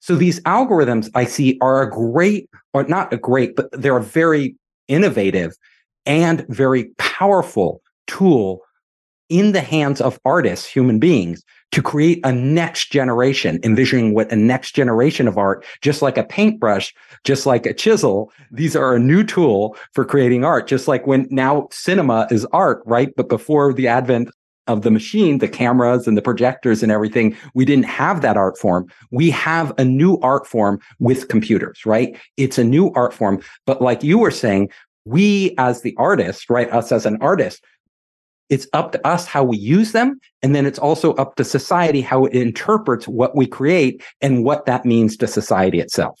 So these algorithms I see are a great, or not a great, but they're a very innovative and very powerful tool in the hands of artists, human beings, to create a next generation, envisioning what a next generation of art, just like a paintbrush, just like a chisel. These are a new tool for creating art, just like when now cinema is art, right? But before the advent of the machine, the cameras and the projectors and everything, we didn't have that art form. We have a new art form with computers, right? It's a new art form. But like you were saying, we as the artist, right? Us as an artist, it's up to us how we use them. And then it's also up to society how it interprets what we create and what that means to society itself.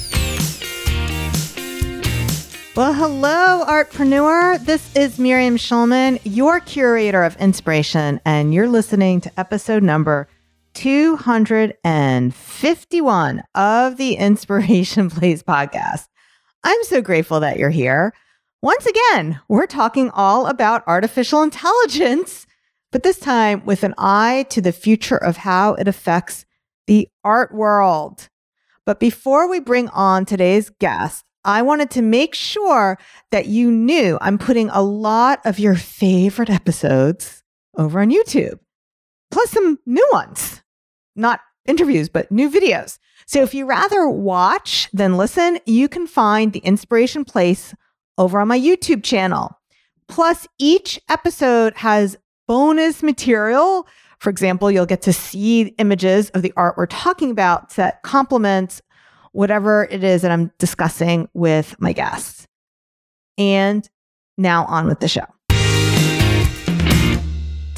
Well, hello, Artpreneur. This is Miriam Schulman, your curator of inspiration, and you're listening to episode number 251 of the Inspiration Place podcast. I'm so grateful that you're here. Once again, we're talking all about artificial intelligence, but this time with an eye to the future of how it affects the art world. But before we bring on today's guest, I wanted to make sure that you knew I'm putting a lot of your favorite episodes over on YouTube, plus some new ones, not interviews, but new videos. So if you rather watch than listen, you can find the inspiration place over on my YouTube channel. Plus, each episode has bonus material. For example, you'll get to see images of the art we're talking about that complements whatever it is that I'm discussing with my guests. And now on with the show.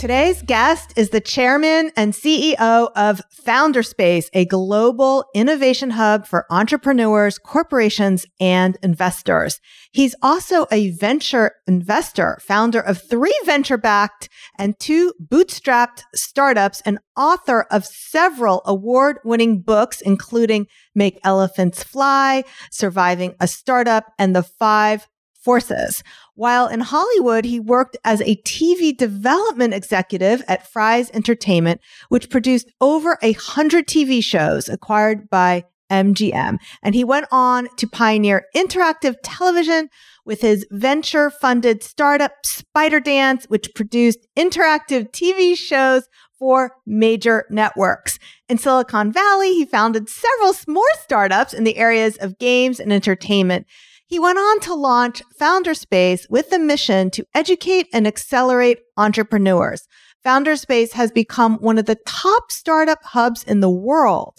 Today's guest is the chairman and CEO of Founders Space, a global innovation hub for entrepreneurs, corporations, and investors. He's also a venture investor, founder of three venture backed and two bootstrapped startups, and author of several award winning books, including Make Elephants Fly, Surviving a Startup, and The Five Forces. While in Hollywood, he worked as a TV development executive at Fries Entertainment, which produced over a hundred TV shows acquired by MGM. And he went on to pioneer interactive television with his venture funded startup Spider Dance, which produced interactive TV shows for major networks. In Silicon Valley, he founded several more startups in the areas of games and entertainment. He went on to launch Founders Space with the mission to educate and accelerate entrepreneurs. Founders Space has become one of the top startup hubs in the world.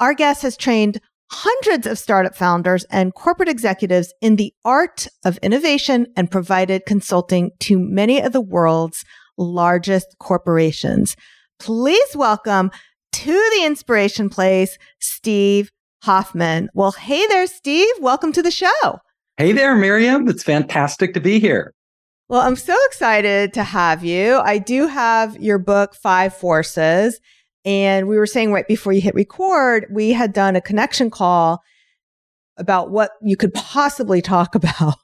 Our guest has trained hundreds of startup founders and corporate executives in the art of innovation and provided consulting to many of the world's largest corporations. Please welcome to the Inspiration Place, Steve Hoffman. Well, hey there, Steve. Welcome to the show. Hey there, Miriam. It's fantastic to be here. Well, I'm so excited to have you. I do have your book, Five Forces. And we were saying right before you hit record, we had done a connection call about what you could possibly talk about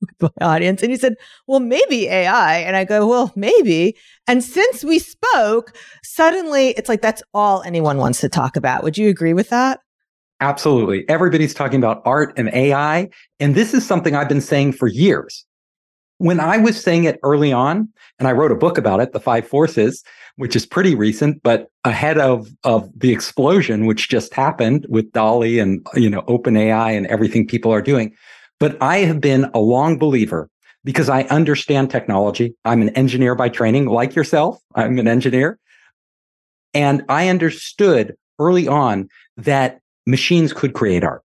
with my audience. And you said, well, maybe AI. And I go, well, maybe. And since we spoke, suddenly it's like that's all anyone wants to talk about. Would you agree with that? Absolutely. Everybody's talking about art and AI. And this is something I've been saying for years. When I was saying it early on, and I wrote a book about it, The Five Forces, which is pretty recent, but ahead of, of the explosion, which just happened with DALL-E and, you know, OpenAI and everything people are doing. But I have been a long believer because I understand technology. I'm an engineer by training, like yourself. I'm an engineer. And I understood early on that machines could create art.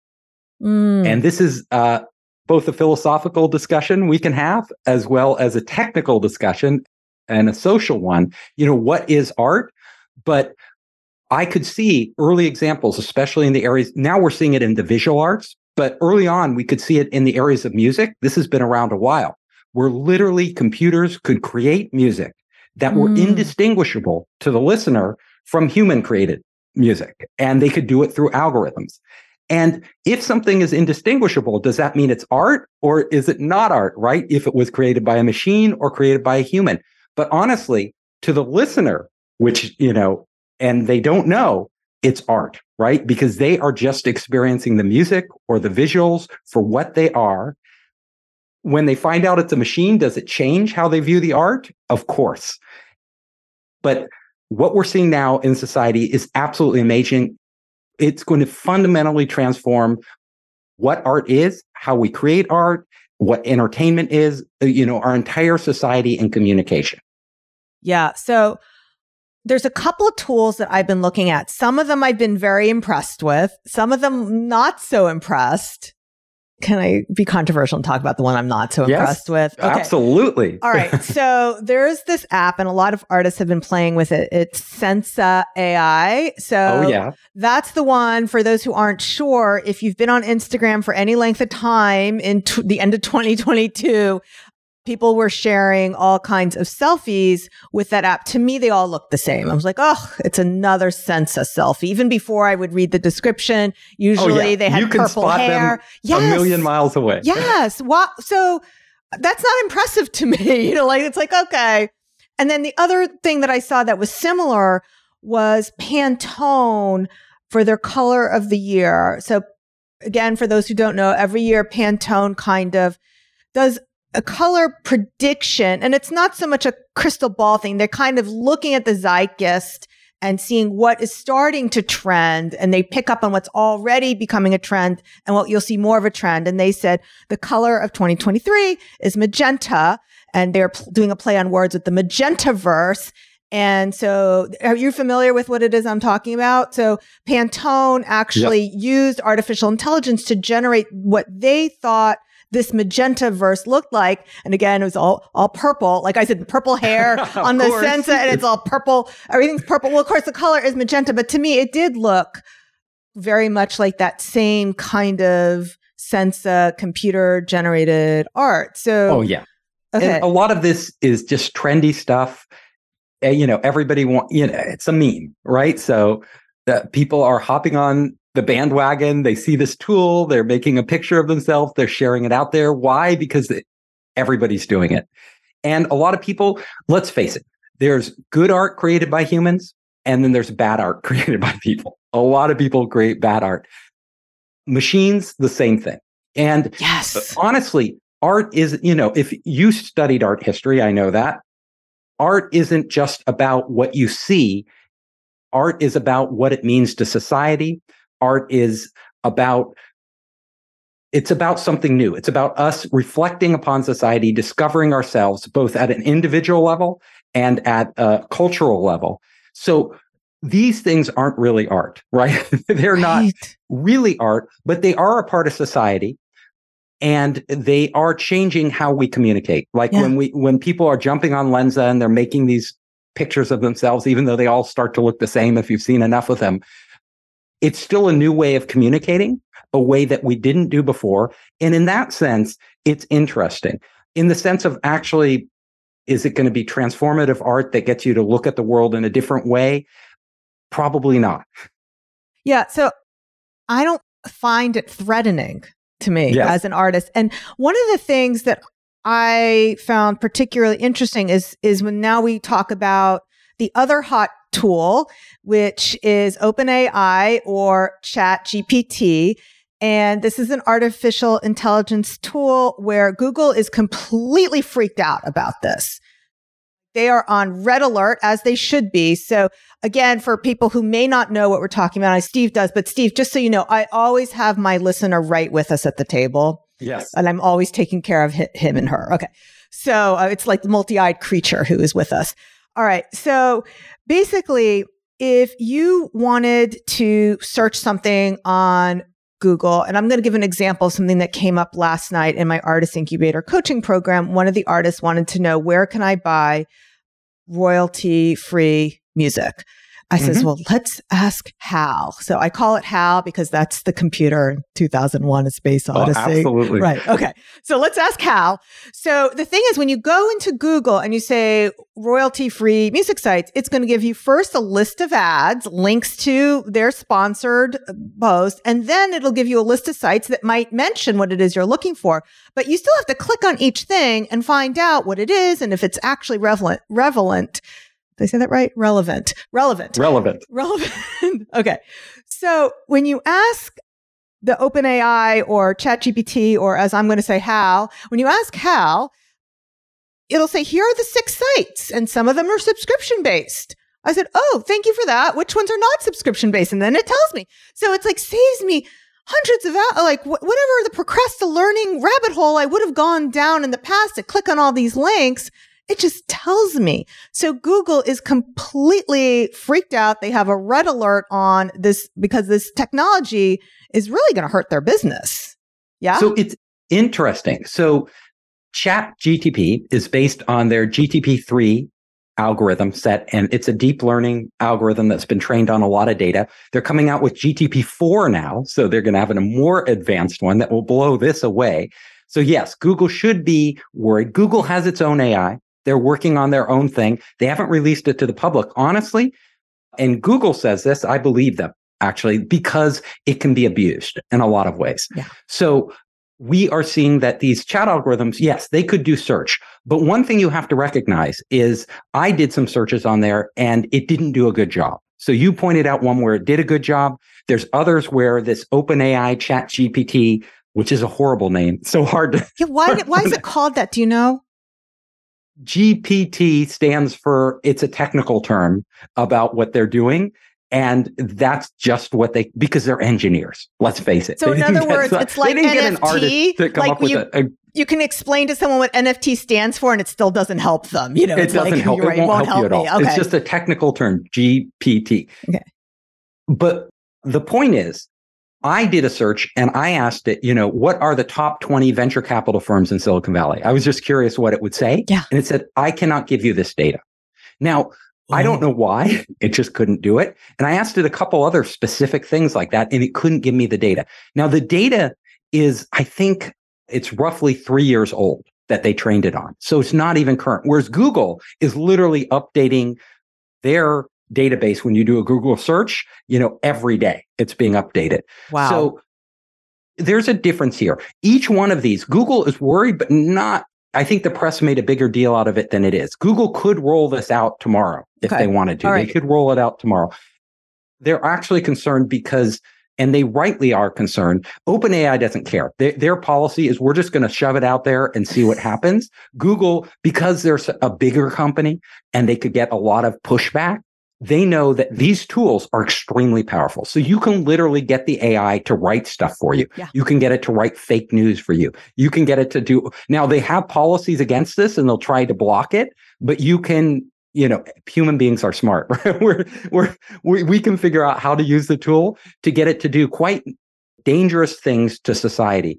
Mm. And this is uh, both a philosophical discussion we can have, as well as a technical discussion and a social one. You know, what is art? But I could see early examples, especially in the areas. Now we're seeing it in the visual arts, but early on we could see it in the areas of music. This has been around a while, where literally computers could create music that were Mm. indistinguishable to the listener from human created music. And they could do it through algorithms. And if something is indistinguishable, does that mean it's art or is it not art, right? If it was created by a machine or created by a human. But honestly, to the listener, which, you know, and they don't know, it's art, right? Because they are just experiencing the music or the visuals for what they are. When they find out it's a machine, does it change how they view the art? Of course. But what we're seeing now in society is absolutely amazing. It's going to fundamentally transform what art is, how we create art, what entertainment is, uh, you know, our entire society and communication. Yeah. So there's a couple of tools that I've been looking at. Some of them I've been very impressed with, some of them not so impressed. Can I be controversial and talk about the one I'm not so Yes, impressed with? Absolutely. All right. So there's this app, and a lot of artists have been playing with it. It's Lensa AI. So oh, yeah. that's the one for those who aren't sure. If you've been on Instagram for any length of time in t- the end of 2022, people were sharing all kinds of selfies with that app. To me, they all looked the same. I was like, oh, it's another Lensa selfie. Even before I would read the description, usually oh, yeah. they had you can purple spot hair. Yes. A million miles away. Yes. Wow. So that's not impressive to me. You know, like it's like, okay. And then the other thing that I saw that was similar was Pantone for their color of the year. So again, for those who don't know, every year Pantone kind of does a color prediction. And it's not so much a crystal ball thing. They're kind of looking at the zeitgeist and seeing what is starting to trend and they pick up on what's already becoming a trend and what you'll see more of a trend. And they said the color of 2023 is magenta and they're pl- doing a play on words with the Magentaverse. And so are you familiar with what it is I'm talking about? So Pantone actually yep. used artificial intelligence to generate what they thought this Magentaverse looked like. And again, it was all, all purple. Like I said, purple hair on the. Lensa and it's all purple. Everything's purple. Well, of course, the color is magenta, but to me, it did look very much like that same kind of Lensa computer generated art. So, oh, yeah. Okay. And a lot of this is just trendy stuff. Uh, you know, everybody want, you know, it's a meme, right? So uh, people are hopping on the bandwagon. They see this tool, they're making a picture of themselves, they're sharing it out there. Why? Because everybody's doing it. And a lot of people, let's face it, there's good art created by humans, and then there's bad art created by people. A lot of people create bad art. Machines, the same thing. And yes, honestly, art is, you know, if you studied art history, I know that art isn't just about what you see. Art is about what it means to society art is about it's about something new it's about us reflecting upon society discovering ourselves both at an individual level and at a cultural level so these things aren't really art right they're right. not really art but they are a part of society and they are changing how we communicate like yeah. when we when people are jumping on lensa and they're making these pictures of themselves even though they all start to look the same if you've seen enough of them it's still a new way of communicating, a way that we didn't do before. And in that sense, it's interesting in the sense of actually, is it going to be transformative art that gets you to look at the world in a different way? Probably not. Yeah. So I don't find it threatening to me yes. as an artist. And one of the things that I found particularly interesting is, is when now we talk about the other hot tool, which is OpenAI or ChatGPT. And this is an artificial intelligence tool where Google is completely freaked out about this. They are on red alert as they should be. So again, for people who may not know what we're talking about, Steve does, but Steve, just so you know, I always have my listener right with us at the table. Yes. And I'm always taking care of him and her. Okay. So uh, it's like the multi-eyed creature who is with us. All right. So basically, if you wanted to search something on Google, and I'm going to give an example something that came up last night in my artist incubator coaching program. One of the artists wanted to know where can I buy royalty free music? I mm-hmm. says, well, let's ask Hal. So I call it Hal because that's the computer in 2001, A Space oh, Odyssey. Oh, absolutely. Right. Okay. So let's ask Hal. So the thing is, when you go into Google and you say royalty free music sites, it's going to give you first a list of ads, links to their sponsored post, and then it'll give you a list of sites that might mention what it is you're looking for. But you still have to click on each thing and find out what it is and if it's actually relevant. relevant did I say that right? Relevant. Relevant. Relevant. Relevant. okay. So when you ask the OpenAI or ChatGPT, or as I'm going to say, Hal, when you ask Hal, it'll say, here are the six sites, and some of them are subscription based. I said, oh, thank you for that. Which ones are not subscription based? And then it tells me. So it's like saves me hundreds of hours, like wh- whatever the procrastinating learning rabbit hole I would have gone down in the past to click on all these links it just tells me. So Google is completely freaked out. They have a red alert on this because this technology is really going to hurt their business. Yeah. So it's interesting. So Chat GTP is based on their GTP3 algorithm set, and it's a deep learning algorithm that's been trained on a lot of data. They're coming out with GTP4 now. So they're going to have a more advanced one that will blow this away. So yes, Google should be worried. Google has its own AI. They're working on their own thing. They haven't released it to the public, honestly. And Google says this, I believe them actually, because it can be abused in a lot of ways. Yeah. So we are seeing that these chat algorithms, yes, they could do search. But one thing you have to recognize is I did some searches on there and it didn't do a good job. So you pointed out one where it did a good job. There's others where this OpenAI chat GPT, which is a horrible name, so hard to. Yeah, why, why is it called that? Do you know? GPT stands for it's a technical term about what they're doing. And that's just what they because they're engineers. Let's face it. So in other words, it's like NFT. like you, a, a, you can explain to someone what NFT stands for, and it still doesn't help them. You know, it doesn't like, help. It, won't, won't help, help, you at all. Okay. It's just a technical term, GPT. Okay. But the point is, I did a search and I asked it, you know, what are the top 20 venture capital firms in Silicon Valley? I was just curious what it would say. Yeah. And it said, I cannot give you this data. Now, I don't know why it just couldn't do it. And I asked it a couple other specific things like that, and it couldn't give me the data. Now, the data is, I think it's roughly three years old that they trained it on. So it's not even current. Whereas Google is literally updating their database when you do a Google search, you know, every day it's being updated. Wow. So there's a difference here. Each one of these, Google is worried, but not. I think the press made a bigger deal out of it than it is. Google could roll this out tomorrow if okay. they wanted to. Right. They could roll it out tomorrow. They're actually concerned because, and they rightly are concerned, OpenAI doesn't care. Their, their policy is we're just going to shove it out there and see what happens. Google, because they're a bigger company and they could get a lot of pushback, they know that these tools are extremely powerful. So you can literally get the AI to write stuff for you. Yeah. You can get it to write fake news for you. You can get it to do now they have policies against this and they'll try to block it, but you can, you know, human beings are smart. Right? we're, we're, we, we can figure out how to use the tool to get it to do quite dangerous things to society.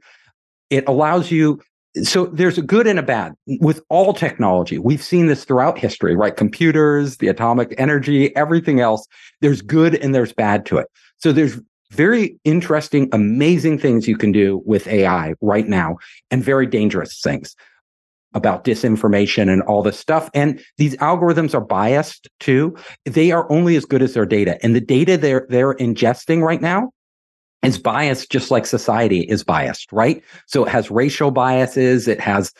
It allows you so there's a good and a bad with all technology. We've seen this throughout history, right? Computers, the atomic energy, everything else. There's good and there's bad to it. So there's very interesting, amazing things you can do with AI right now and very dangerous things about disinformation and all this stuff. And these algorithms are biased too. They are only as good as their data and the data they're, they're ingesting right now is biased just like society is biased, right? So it has racial biases, it has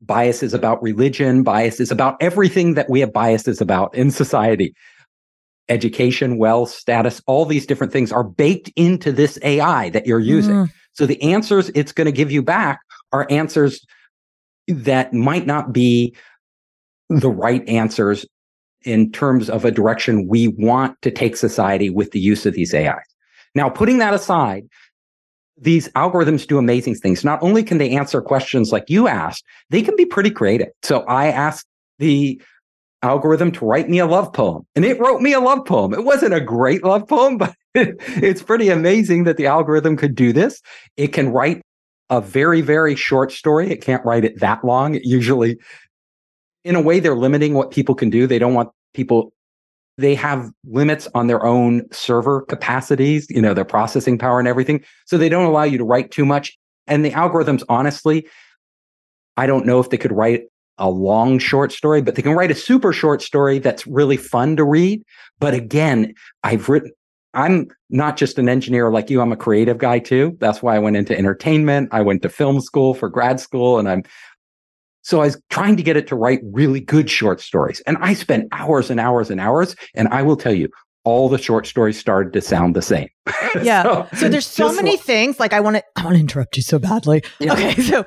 biases about religion, biases about everything that we have biases about in society. Education, wealth, status, all these different things are baked into this AI that you're using. Mm. So the answers it's going to give you back are answers that might not be the right answers in terms of a direction we want to take society with the use of these AIs. Now, putting that aside, these algorithms do amazing things. Not only can they answer questions like you asked, they can be pretty creative. So I asked the algorithm to write me a love poem and it wrote me a love poem. It wasn't a great love poem, but it's pretty amazing that the algorithm could do this. It can write a very, very short story. It can't write it that long. It usually, in a way, they're limiting what people can do. They don't want people they have limits on their own server capacities, you know, their processing power and everything. So they don't allow you to write too much. And the algorithms, honestly, I don't know if they could write a long short story, but they can write a super short story that's really fun to read. But again, I've written, I'm not just an engineer like you, I'm a creative guy too. That's why I went into entertainment. I went to film school for grad school and I'm so I was trying to get it to write really good short stories. And I spent hours and hours and hours. And I will tell you, all the short stories started to sound the same. Yeah. so, so, there's so many things. Like I want to, I want to interrupt you so badly. Yeah. Okay. So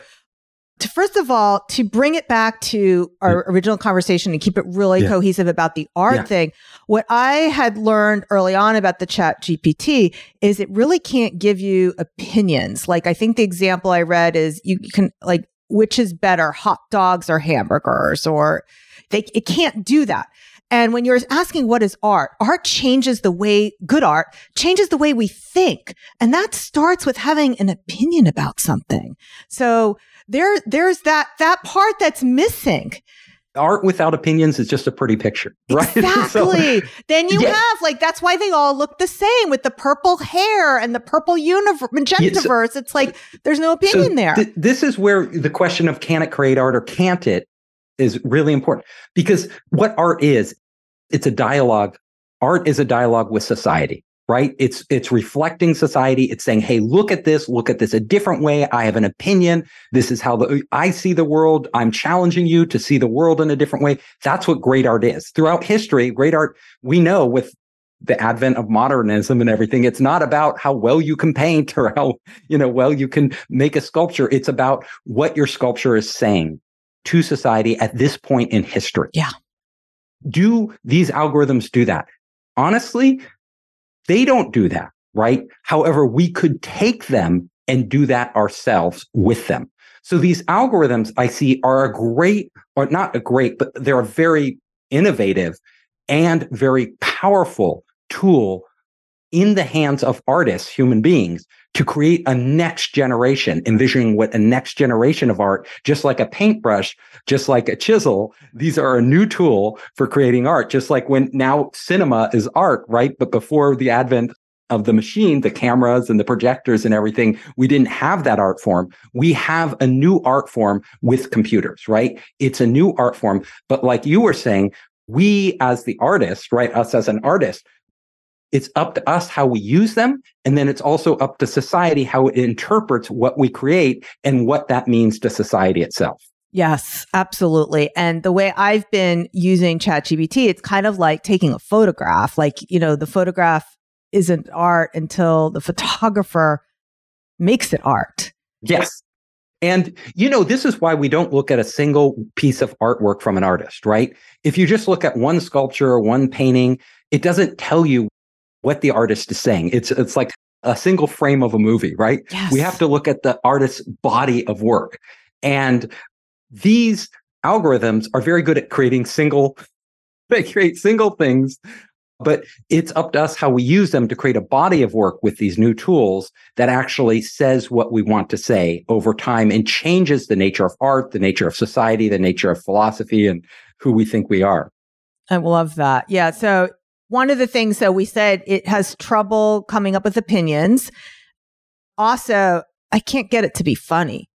to first of all, to bring it back to our mm. original conversation and keep it really yeah. cohesive about the art yeah. thing, what I had learned early on about the chat GPT is it really can't give you opinions. Like I think the example I read is you can like which is better, hot dogs or hamburgers or they it can't do that. And when you're asking what is art, art changes the way good art changes the way we think. And that starts with having an opinion about something. So there, there's that, that part that's missing. Art without opinions is just a pretty picture, right? Exactly. so, then you yeah. have like that's why they all look the same with the purple hair and the purple universe, magenta yeah, so, it's like there's no opinion so there. Th- this is where the question of can it create art or can't it is really important because what art is, it's a dialogue. Art is a dialogue with society right? It's it's reflecting society. It's saying, "Hey, look at this. Look at this a different way. I have an opinion. This is how the, I see the world. I'm challenging you to see the world in a different way." That's what great art is. Throughout history, great art we know with the advent of modernism and everything it's not about how well you can paint or how you know well you can make a sculpture it's about what your sculpture is saying to society at this point in history yeah do these algorithms do that honestly they don't do that, right? However, we could take them and do that ourselves with them. So these algorithms I see are a great, or not a great, but they're a very innovative and very powerful tool in the hands of artists, human beings, to create a next generation, envisioning what a next generation of art, just like a paintbrush, just like a chisel. These are a new tool for creating art, just like when now cinema is art, right? But before the advent of the machine, the cameras and the projectors and everything, we didn't have that art form. We have a new art form with computers, right? It's a new art form. But like you were saying, we as the artist, right? Us as an artist, it's up to us how we use them. And then it's also up to society how it interprets what we create and what that means to society itself. Yes, absolutely. And the way I've been using ChatGPT, it's kind of like taking a photograph. Like, you know, the photograph isn't art until the photographer makes it art. Yes. And, you know, this is why we don't look at a single piece of artwork from an artist, right? If you just look at one sculpture or one painting, it doesn't tell you what the artist is saying. It's it's like a single frame of a movie, right? Yes. We have to look at the artist's body of work. And these algorithms are very good at creating single they create single things but it's up to us how we use them to create a body of work with these new tools that actually says what we want to say over time and changes the nature of art, the nature of society, the nature of philosophy, and who we think we are. I love that. Yeah. So one of the things, though, we said it has trouble coming up with opinions. Also, I can't get it to be funny.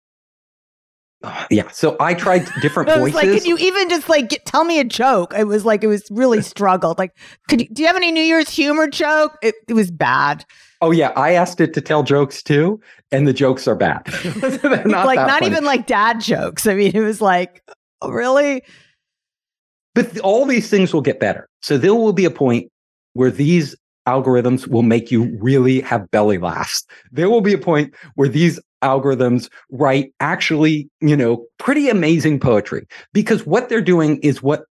Yeah, so I tried different voices. Like, can you even just like get, tell me a joke? It was like it was really struggled. Like, could you, do you have any New Year's humor joke? It, it was bad. Oh yeah, I asked it to tell jokes too, and the jokes are bad. not like not funny. even like dad jokes. I mean, it was like, oh, really? But all these things will get better. So there will be a point where these algorithms will make you really have belly laughs. There will be a point where these algorithms write actually, you know, pretty amazing poetry because what they're doing is what,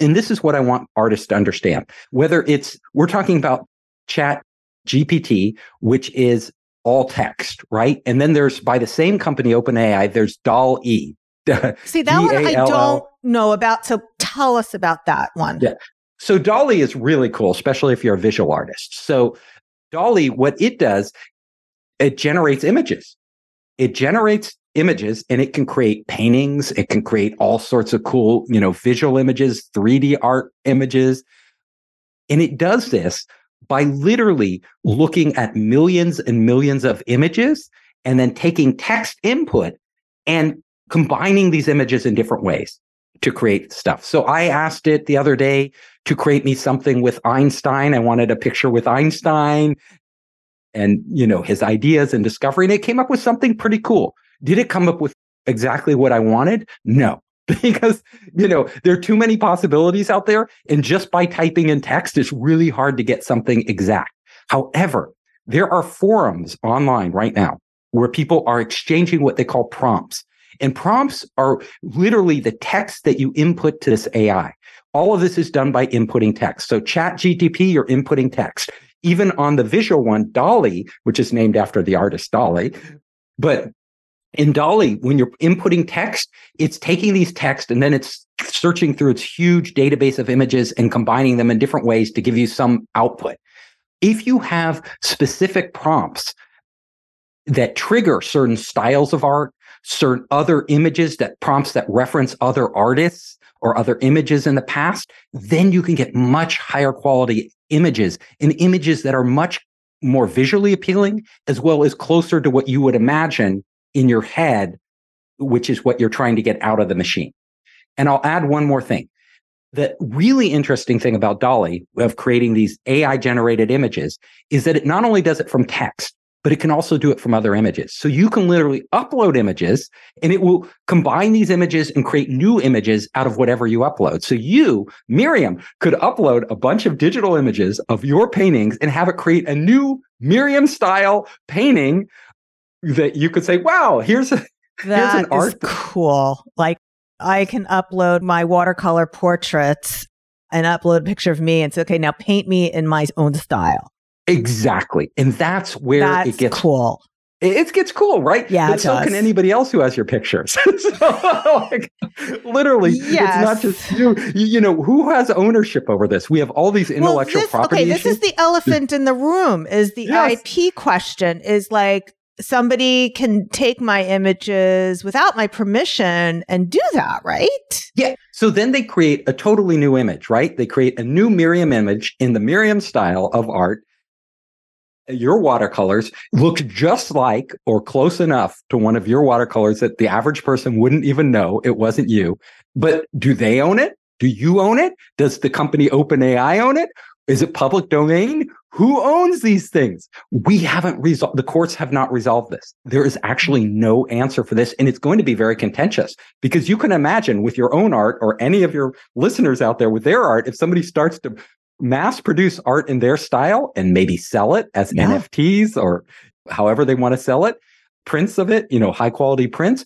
and this is what I want artists to understand, whether it's, we're talking about chat GPT, which is all text, right? And then there's by the same company, OpenAI, there's DAL E. See, that one I don't know about. So tell us about that one. Yeah. So DALL-E is really cool, especially if you're a visual artist. So DALL-E, what it does, it generates images. It generates images and it can create paintings. It can create all sorts of cool, you know, visual images, 3D art images. And it does this by literally looking at millions and millions of images and then taking text input and combining these images in different ways to create stuff. So I asked it the other day to create me something with Einstein. I wanted a picture with Einstein and, you know, his ideas and discovery. And it came up with something pretty cool. Did it come up with exactly what I wanted? No. Because, you know, there are too many possibilities out there. And just by typing in text, it's really hard to get something exact. However, there are forums online right now where people are exchanging what they call prompts. And prompts are literally the text that you input to this AI. All of this is done by inputting text. So chat GTP, you're inputting text. Even on the visual one, DALL-E, which is named after the artist Dalí. But in DALL-E, when you're inputting text, it's taking these text and then it's searching through its huge database of images and combining them in different ways to give you some output. If you have specific prompts that trigger certain styles of art, certain other images that prompts that reference other artists or other images in the past, then you can get much higher quality images and images that are much more visually appealing, as well as closer to what you would imagine in your head, which is what you're trying to get out of the machine. And I'll add one more thing. The really interesting thing about DALL-E of creating these AI generated images is that it not only does it from text, but it can also do it from other images. So you can literally upload images and it will combine these images and create new images out of whatever you upload. So you, Miriam, could upload a bunch of digital images of your paintings and have it create a new Miriam style painting that you could say, wow, here's a, that here's an art. cool. Like I can upload my watercolor portraits and upload a picture of me and say, okay, now paint me in my own style. Exactly. And that's where That's it gets cool. It, gets cool, right? Yeah, But so does. can anybody else who has your pictures. so, like, literally, it's Yes. not just you. you. Know, who has ownership over this? We have all these intellectual well, this, property okay, this is the elephant in the room is the Yes. IP question is like somebody can take my images without my permission and do that, right? yeah. So then they create a totally new image, right? They create a new Miriam image in the Miriam style of art. Your watercolors look just like or close enough to one of your watercolors that the average person wouldn't even know it wasn't you. But do they own it? Do you own it? Does the company OpenAI own it? Is it public domain? Who owns these things? We haven't resolved, the courts have not resolved this. There is actually no answer for this. And it's going to be very contentious because you can imagine with your own art or any of your listeners out there with their art, if somebody starts to mass produce art in their style and maybe sell it as Yeah. NFTs or however they want to sell it, prints of it, you know, high quality prints,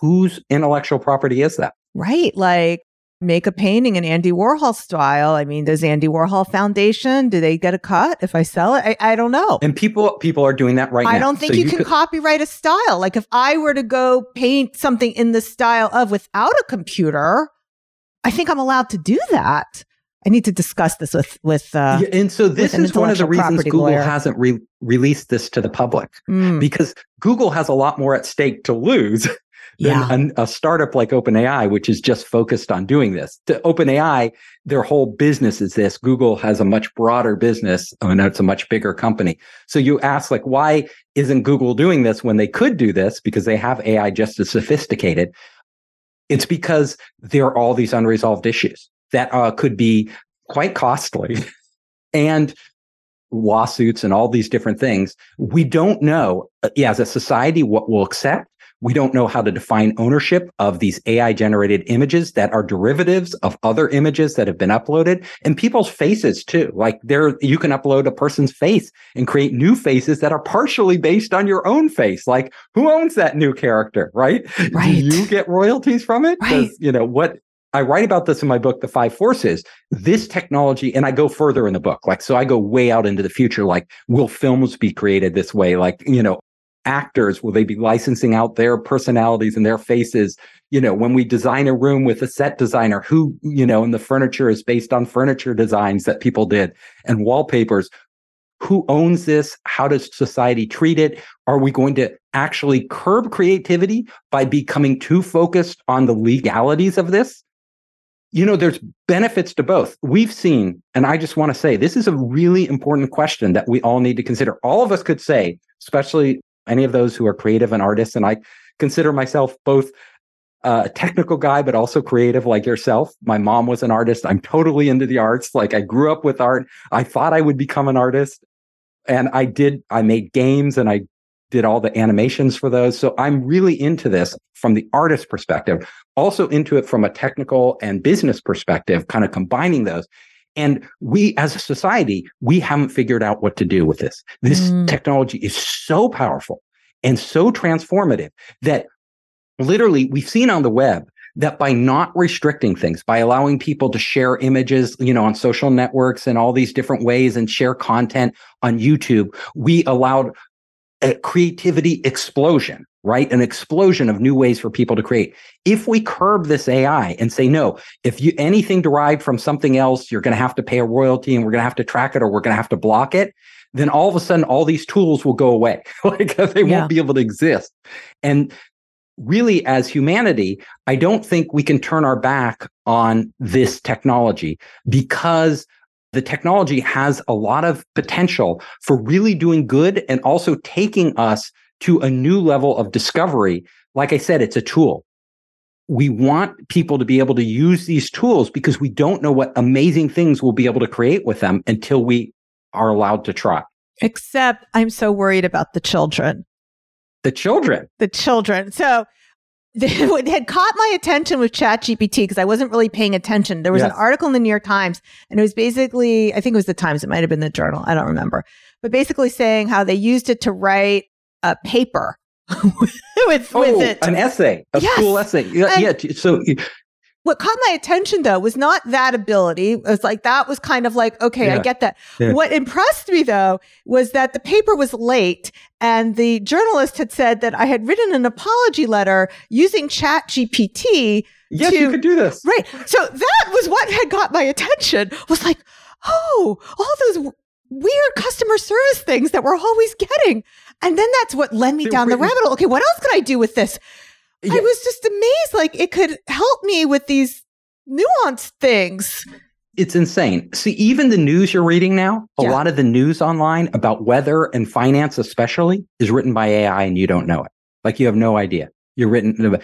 whose intellectual property is that? Right. Like make a painting in Andy Warhol style. I mean, does Andy Warhol Foundation, do they get a cut if I sell it? I, I don't know. And people people are doing that right now. I don't think So you, can could- copyright a style. Like if I were to go paint something in the style of without a computer, I think I'm allowed to do that. I need to discuss this with with uh, Yeah, and so this is one of the reasons Google lawyer. hasn't re- released this to the public mm, because Google has a lot more at stake to lose yeah. than an, a startup like OpenAI, which is just focused on doing this. To OpenAI, their whole business is this. Google has a much broader business and it's a much bigger company. So you ask, like, why isn't Google doing this when they could do this? Because they have AI just as sophisticated. It's because there are all these unresolved issues that uh, could be quite costly and lawsuits and all these different things. We don't know, uh, yeah, as a society, what we'll accept. We don't know how to define ownership of these AI generated images that are derivatives of other images that have been uploaded and people's faces too. Like there, you can upload a person's face and create new faces that are partially based on your own face. Like who owns that new character, right? Right. Do you get royalties from it? Right. Does, you know, what I write about this in my book, The Five Forces. This technology, and I go further in the book. Like, so I go way out into the future. Like, will films be created this way? Like, you know, actors, will they be licensing out their personalities and their faces? You know, when we design a room with a set designer who, you know, and the furniture is based on furniture designs that people did and wallpapers. Who owns this? How does society treat it? Are we going to actually curb creativity by becoming too focused on the legalities of this? You know, there's benefits to both. We've seen, and I just want to say this is a really important question that we all need to consider. All of us could say, especially any of those who are creative and artists, and I consider myself both a technical guy, but also creative like yourself. My mom was an artist. I'm totally into the arts. Like I grew up with art. I thought I would become an artist. And I did, I made games and I did all the animations for those. So I'm really into this from the artist perspective, also into it from a technical and business perspective, kind of combining those. And we as a society, we haven't figured out what to do with this. This mm. technology is so powerful and so transformative that literally we've seen on the web that by not restricting things, by allowing people to share images, you know, on social networks and all these different ways and share content on YouTube, we allowed a creativity explosion, right? An explosion of new ways for people to create. If we curb this AI and say, no, if you anything derived from something else, you're going to have to pay a royalty and we're going to have to track it or we're going to have to block it, then all of a sudden all these tools will go away. like they yeah. won't be able to exist. And really, as humanity, I don't think we can turn our back on this technology because the technology has a lot of potential for really doing good and also taking us to a new level of discovery. Like I said, it's a tool. We want people to be able to use these tools because we don't know what amazing things we'll be able to create with them until we are allowed to try. Except I'm so worried about the children. The children. The children. So what had caught my attention with ChatGPT because I wasn't really paying attention. There was yes. an article in the New York Times, and it was basically, I think it was the Times, it might have been the Journal, I don't remember, but basically saying how they used it to write a paper with, oh, with it. An essay, a yes. school essay. Yeah, yeah. So what caught my attention though was not that ability. It was like that was kind of like, okay, yeah. I get that. Yeah. What impressed me though was that the paper was late and the journalist had said that I had written an apology letter using Chat GPT. Yes, to, you could do this. Right. So that was what had got my attention was like, oh, all those weird customer service things that we're always getting. And then that's what led me They're down written- the rabbit hole. Okay, what else could I do with this? Yeah. I was just amazed. Like it could help me with these nuanced things. It's insane. See, even the news you're reading now, a yeah. lot of the news online about weather and finance, especially, is written by AI and you don't know it. Like you have no idea. You're written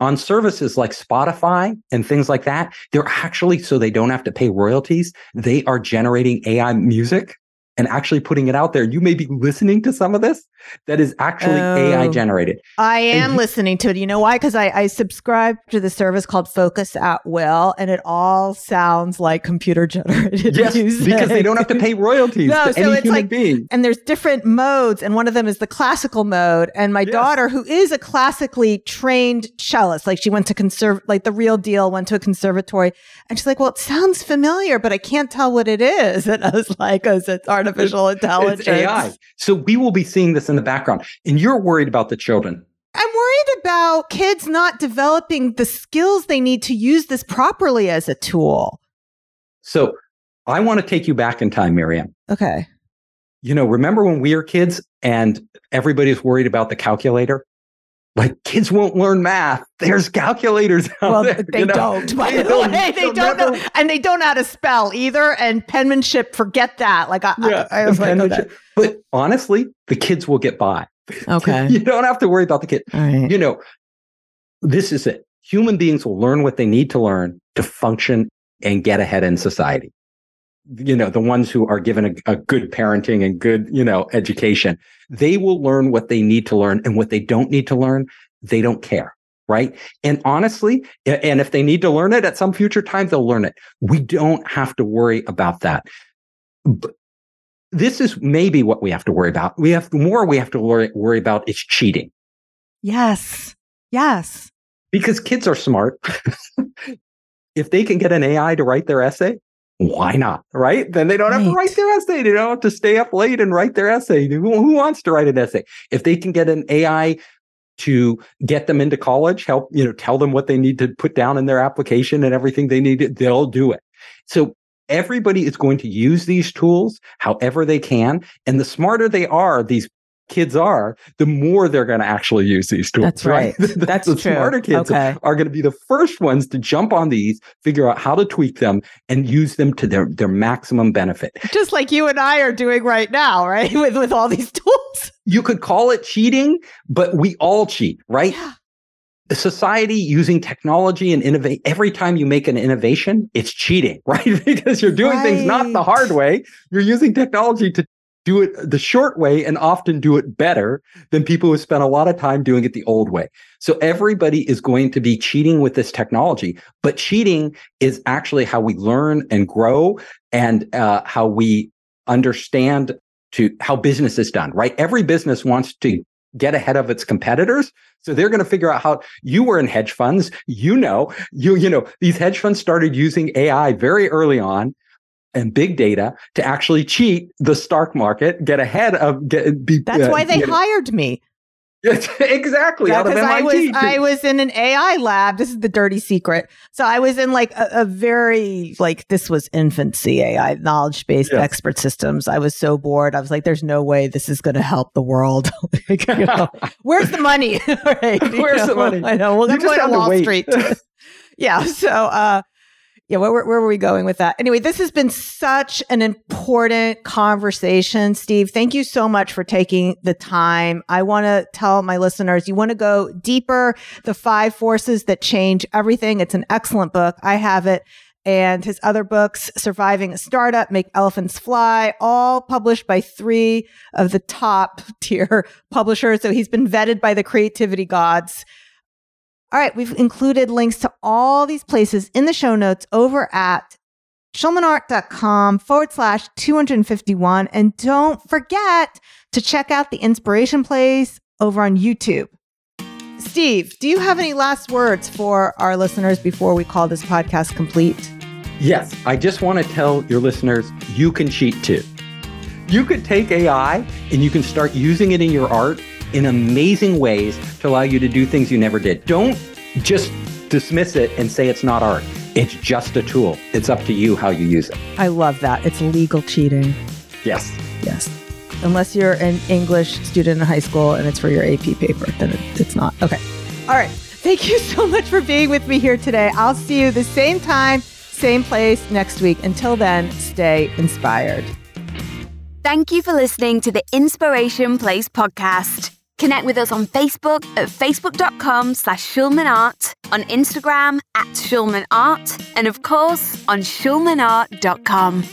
on services like Spotify and things like that. They're actually, so they don't have to pay royalties, they are generating AI music and actually putting it out there. You may be listening to some of this that is actually oh, AI generated. I am he, listening to it. You know why? Because I, I subscribe to the service called Focus at Will, and it all sounds like computer generated yes, music. because they don't have to pay royalties no, to so any it's human like, being. And there's different modes, and one of them is the classical mode. And my yes. daughter, who is a classically trained cellist, like she went to conserve, like the real deal, went to a conservatory, and she's like, "Well, it sounds familiar, but I can't tell what it is." And I was like, "Oh, it's artificial intelligence." It's AI. So we will be seeing this in in the background. And you're worried about the children. I'm worried about kids not developing the skills they need to use this properly as a tool. So I want to take you back in time, Miriam. Okay. You know, remember when we were kids and everybody's worried about the calculator? Like kids won't learn math. There's calculators out well, there. They you know? don't, by the way. They don't know. And they don't know how to spell either. And penmanship, forget that. Like I, yeah, I, I was like, okay. But honestly, the kids will get by. Okay. you don't have to worry about the kid. Right. You know, this is it. Human beings will learn what they need to learn to function and get ahead in society. You know, the ones who are given a, a good parenting and good, you know, education, they will learn what they need to learn and what they don't need to learn, they don't care right? And honestly, and if they need to learn it at some future time, they'll learn it. We don't have to worry about that. But this is maybe what we have to worry about. We have more we have to worry, worry about is cheating. Yes. Yes. Because kids are smart. if they can get an AI to write their essay, why not? Right? Then they don't right. have to write their essay. They don't have to stay up late and write their essay. Who, who wants to write an essay? If they can get an AI to get them into college, help, you know, tell them what they need to put down in their application and everything they need, they'll do it. So everybody is going to use these tools however they can. And the smarter they are, these kids are, the more they're going to actually use these tools. That's right. That's the true. smarter kids okay. are going to be the first ones to jump on these, figure out how to tweak them, and use them to their, their maximum benefit. Just like you and I are doing right now, right? With with all these tools. You could call it cheating, but we all cheat, right? Yeah. The society using technology and innovate every time you make an innovation, it's cheating, right? because you're doing things not the hard way. You're using technology to do it the short way and often do it better than people who spent a lot of time doing it the old way. So everybody is going to be cheating with this technology, but cheating is actually how we learn and grow and uh, how we understand to how business is done, right? Every business wants to get ahead of its competitors. So they're going to figure out how you were in hedge funds. You know, you, you know, these hedge funds started using AI very early on and big data to actually cheat the stock market, get ahead of get, be, That's uh, why they hired me. exactly out of Because I was I was in an AI lab. This is the dirty secret. So I was in like a, a very like this was infancy AI knowledge based Yes. expert systems. I was so bored. I was like, "There's no way this is going to help the world." Like, you know, where's the money? right? Where's the money? I know. We'll just to to Wall. Street. yeah. So, uh, yeah, where, where, were we going with that? Anyway, this has been such an important conversation, Steve. Thank you so much for taking the time. I want to tell my listeners, you want to go deeper, the five forces that change everything. It's an excellent book. I have it. And his other books, Surviving a Startup, Make Elephants Fly, all published by three of the top tier publishers. So he's been vetted by the creativity gods. All right, we've included links to all these places in the show notes over at schulmanart.com forward slash 251. And don't forget to check out the inspiration place over on YouTube. Steve, do you have any last words for our listeners before we call this podcast complete? Yes, I just want to tell your listeners you can cheat too. You could take AI and you can start using it in your art in amazing ways to allow you to do things you never did. Don't just dismiss it and say it's not art. It's just a tool. It's up to you how you use it. I love that. It's legal cheating. Yes. Yes. Unless you're an English student in high school and it's for your AP paper, then it's not. Okay. All right. Thank you so much for being with me here today. I'll see you the same time, same place next week. Until then, stay inspired. Thank you for listening to the Inspiration Place podcast. Connect with us on Facebook at facebook.com slash schulmanart, on Instagram at schulmanart, and of course on schulmanart.com.